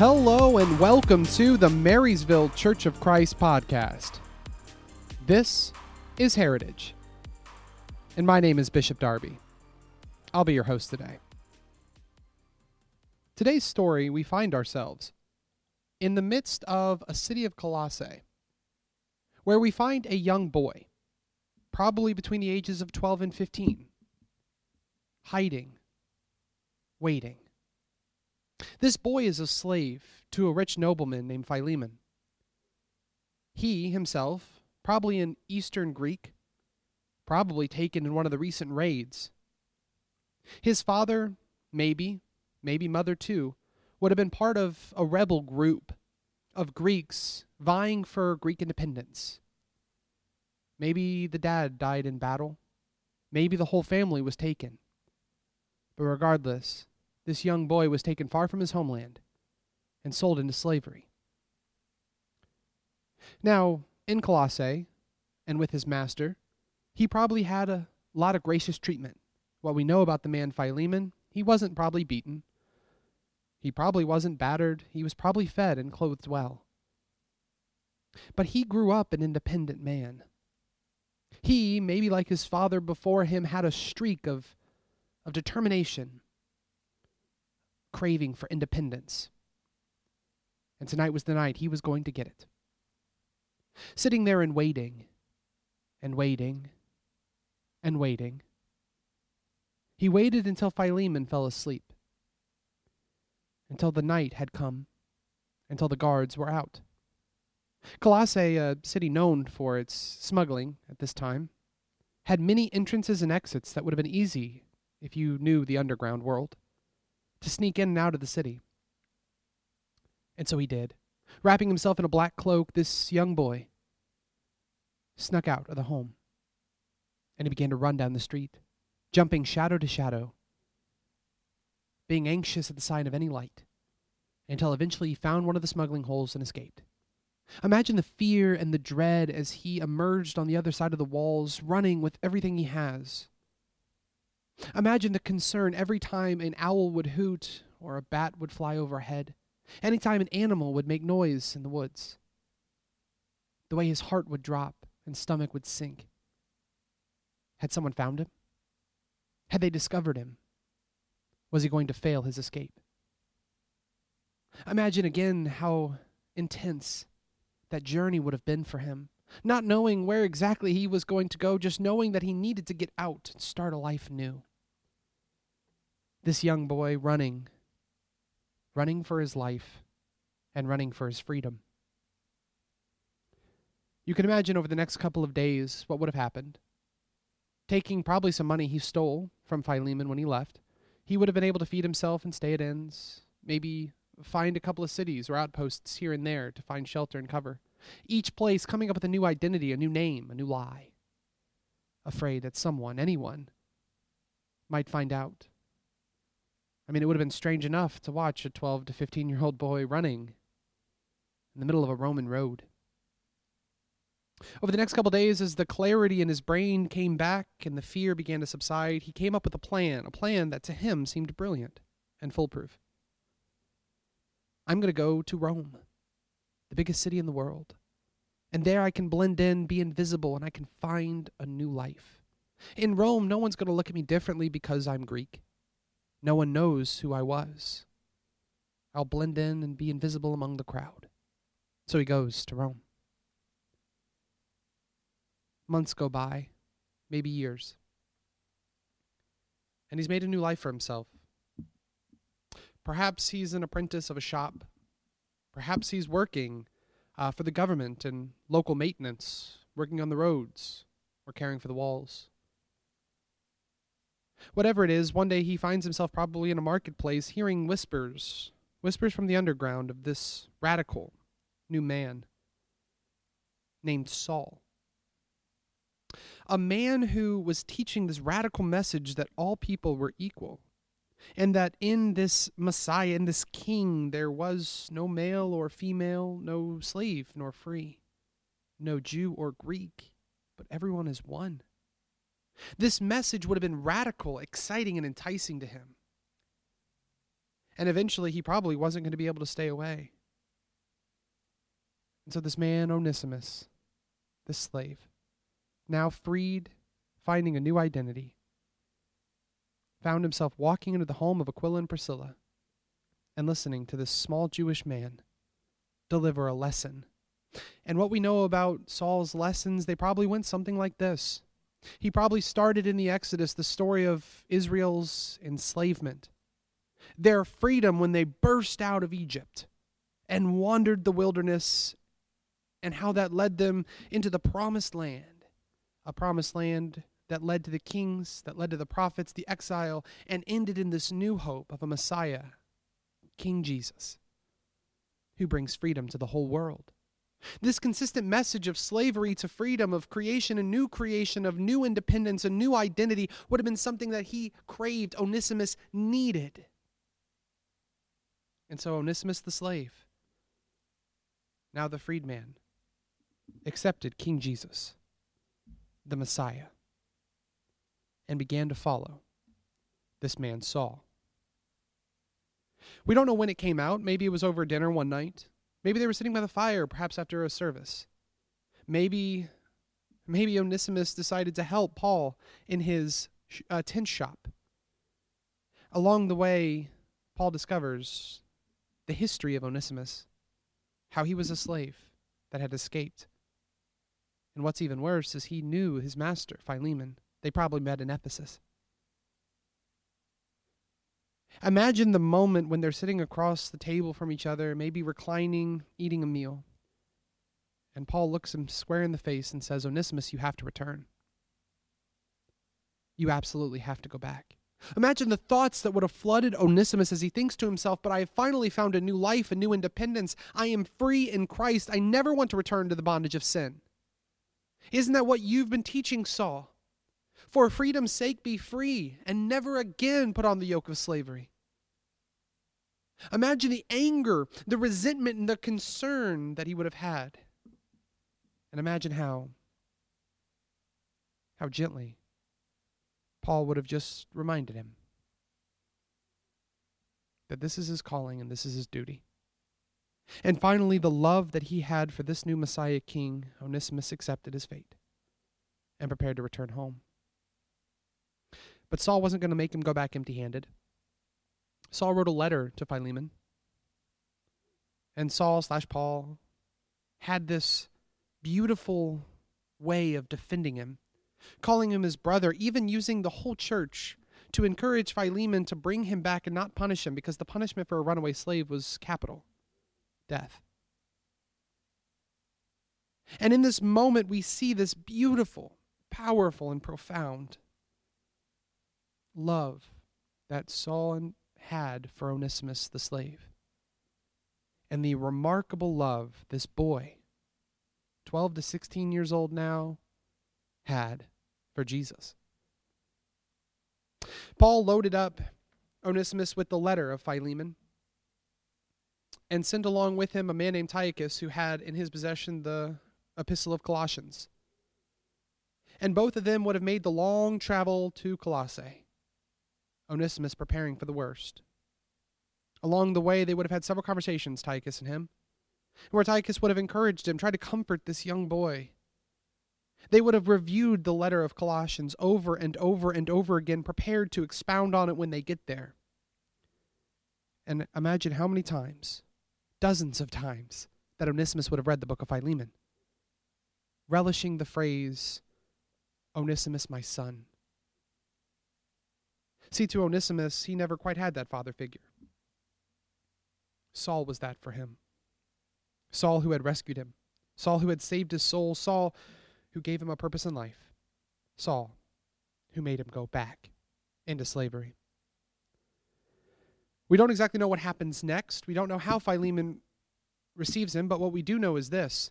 Hello and welcome to the Marysville Church of Christ podcast. This is Heritage. And my name is Bishop Darby. I'll be your host today. Today's story, we find ourselves in the midst of a city of Colossae, where we find a young boy, probably between the ages of 12 and 15, hiding, waiting. This boy is a slave to a rich nobleman named Philemon. He himself, probably an Eastern Greek, probably taken in one of the recent raids. His father, maybe, maybe mother too, would have been part of a rebel group of Greeks vying for Greek independence. Maybe the dad died in battle. Maybe the whole family was taken. But regardless, this young boy was taken far from his homeland and sold into slavery. Now, in Colossae, and with his master, he probably had a lot of gracious treatment. What we know about the man Philemon, he wasn't probably beaten. He probably wasn't battered. He was probably fed and clothed well. But he grew up an independent man. He, maybe like his father before him, had a streak of, of determination, craving for independence. And tonight was the night he was going to get it. Sitting there and waiting, and waiting, and waiting. He waited until Philemon fell asleep, until the night had come, until the guards were out. Colossae, a city known for its smuggling at this time, had many entrances and exits that would have been easy if you knew the underground world to sneak in and out of the city. And so he did. Wrapping himself in a black cloak, this young boy snuck out of the home. And he began to run down the street, jumping shadow to shadow, being anxious at the sign of any light, until eventually he found one of the smuggling holes and escaped. Imagine the fear and the dread as he emerged on the other side of the walls, running with everything he has. Imagine the concern every time an owl would hoot or a bat would fly overhead, any time an animal would make noise in the woods. The way his heart would drop and stomach would sink. Had someone found him? Had they discovered him? Was he going to fail his escape? Imagine again how intense that journey would have been for him. Not knowing where exactly he was going to go, just knowing that he needed to get out and start a life new. This young boy running, running for his life, and running for his freedom. You can imagine over the next couple of days what would have happened. Taking probably some money he stole from Philemon when he left, he would have been able to feed himself and stay at inns, maybe find a couple of cities or outposts here and there to find shelter and cover. Each place coming up with a new identity, a new name, a new lie. Afraid that someone, anyone, might find out. I mean, it would have been strange enough to watch a 12 to 15 year old boy running in the middle of a Roman road. Over the next couple days, as the clarity in his brain came back and the fear began to subside, he came up with a plan, a plan that to him seemed brilliant and foolproof. I'm going to go to Rome, the biggest city in the world. And there I can blend in, be invisible, and I can find a new life. In Rome, no one's going to look at me differently because I'm Greek. No one knows who I was. I'll blend in and be invisible among the crowd. So he goes to Rome. Months go by, maybe years. And he's made a new life for himself. Perhaps he's an apprentice of a shop. Perhaps he's working uh, for the government and local maintenance, working on the roads or caring for the walls. Whatever it is, one day he finds himself probably in a marketplace hearing whispers, whispers from the underground of this radical new man named Saul a man who was teaching this radical message that all people were equal, and that in this Messiah, in this King, there was no male or female, no slave nor free, no Jew or Greek, but everyone is one. This message would have been radical, exciting, and enticing to him. And eventually, he probably wasn't going to be able to stay away. And so, this man, Onesimus, this slave, now freed, finding a new identity, found himself walking into the home of Aquila and Priscilla and listening to this small Jewish man deliver a lesson. And what we know about Saul's lessons, they probably went something like this. He probably started in the Exodus the story of Israel's enslavement, their freedom when they burst out of Egypt and wandered the wilderness, and how that led them into the promised land, a promised land that led to the kings, that led to the prophets, the exile, and ended in this new hope of a Messiah, King Jesus, who brings freedom to the whole world. This consistent message of slavery to freedom, of creation and new creation, of new independence and new identity would have been something that he craved, Onesimus needed. And so Onesimus the slave, now the freedman, accepted King Jesus, the Messiah, and began to follow this man Saul. We don't know when it came out. Maybe it was over dinner one night. Maybe they were sitting by the fire, perhaps after a service. Maybe, maybe Onesimus decided to help Paul in his uh, tent shop. Along the way, Paul discovers the history of Onesimus, how he was a slave that had escaped. And what's even worse is he knew his master, Philemon. They probably met in Ephesus. Imagine the moment when they're sitting across the table from each other, maybe reclining, eating a meal. And Paul looks him square in the face and says, Onesimus, you have to return. You absolutely have to go back. Imagine the thoughts that would have flooded Onesimus as he thinks to himself, But I have finally found a new life, a new independence. I am free in Christ. I never want to return to the bondage of sin. Isn't that what you've been teaching Saul? For freedom's sake, be free and never again put on the yoke of slavery. Imagine the anger, the resentment, and the concern that he would have had. And imagine how, how gently Paul would have just reminded him that this is his calling and this is his duty. And finally, the love that he had for this new Messiah king, Onesimus accepted his fate and prepared to return home. But Saul wasn't going to make him go back empty handed. Saul wrote a letter to Philemon. And Saul slash Paul had this beautiful way of defending him, calling him his brother, even using the whole church to encourage Philemon to bring him back and not punish him because the punishment for a runaway slave was capital death. And in this moment, we see this beautiful, powerful, and profound love that Saul had for Onesimus the slave. And the remarkable love this boy, 12 to 16 years old now, had for Jesus. Paul loaded up Onesimus with the letter of Philemon and sent along with him a man named Tychicus who had in his possession the epistle of Colossians. And both of them would have made the long travel to Colossae. Onesimus preparing for the worst. Along the way, they would have had several conversations, Tychus and him, where Tychus would have encouraged him, tried to comfort this young boy. They would have reviewed the letter of Colossians over and over and over again, prepared to expound on it when they get there. And imagine how many times, dozens of times, that Onesimus would have read the book of Philemon, relishing the phrase, Onesimus, my son, See, to Onesimus, he never quite had that father figure. Saul was that for him. Saul, who had rescued him. Saul, who had saved his soul. Saul, who gave him a purpose in life. Saul, who made him go back into slavery. We don't exactly know what happens next. We don't know how Philemon receives him, but what we do know is this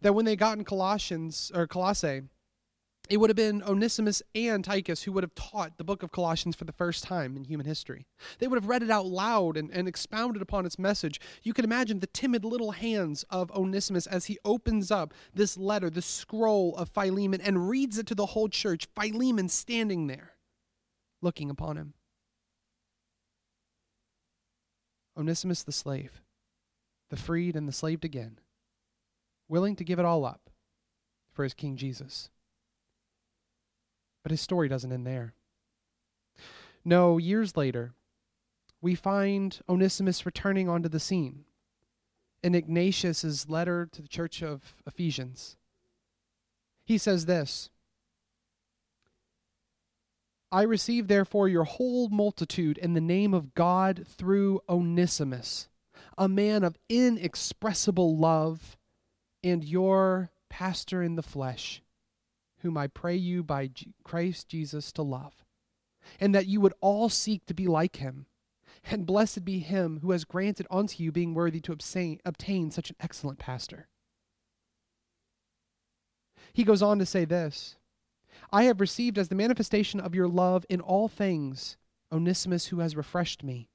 that when they got in Colossians or Colossae, it would have been Onesimus and Tychus who would have taught the book of Colossians for the first time in human history. They would have read it out loud and, and expounded upon its message. You can imagine the timid little hands of Onesimus as he opens up this letter, the scroll of Philemon, and reads it to the whole church. Philemon standing there, looking upon him. Onesimus the slave, the freed and the slaved again, willing to give it all up for his King Jesus. But his story doesn't end there. No, years later, we find Onesimus returning onto the scene in Ignatius's letter to the church of Ephesians. He says this I receive therefore your whole multitude in the name of God through Onesimus, a man of inexpressible love, and your pastor in the flesh, whom I pray you by Christ Jesus to love, and that you would all seek to be like him. And blessed be him who has granted unto you being worthy to obtain, obtain such an excellent pastor. He goes on to say this I have received as the manifestation of your love in all things Onesimus, who has refreshed me,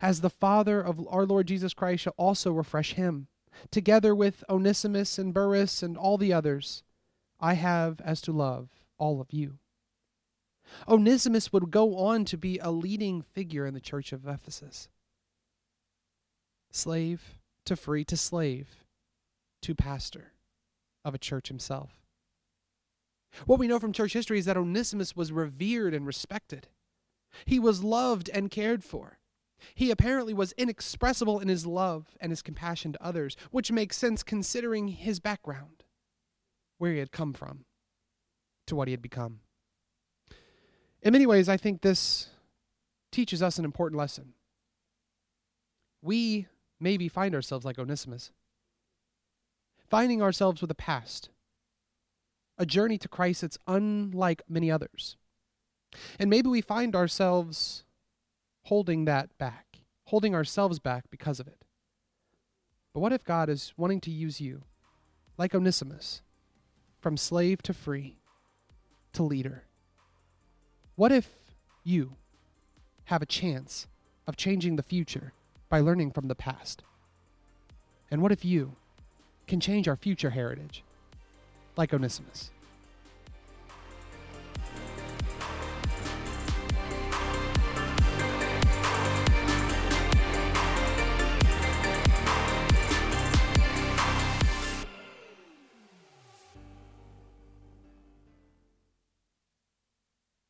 as the Father of our Lord Jesus Christ shall also refresh him, together with Onesimus and Burrus and all the others. I have as to love all of you. Onesimus would go on to be a leading figure in the church of Ephesus. Slave to free to slave to pastor of a church himself. What we know from church history is that Onesimus was revered and respected. He was loved and cared for. He apparently was inexpressible in his love and his compassion to others, which makes sense considering his background, where he had come from, to what he had become. In many ways, I think this teaches us an important lesson. We maybe find ourselves like Onesimus, finding ourselves with a past a journey to Christ that's unlike many others. And maybe we find ourselves holding that back, holding ourselves back because of it. But what if God is wanting to use you, like Onesimus, from slave to free, to leader? What if you have a chance of changing the future by learning from the past? And what if you can change our future heritage like Onesimus.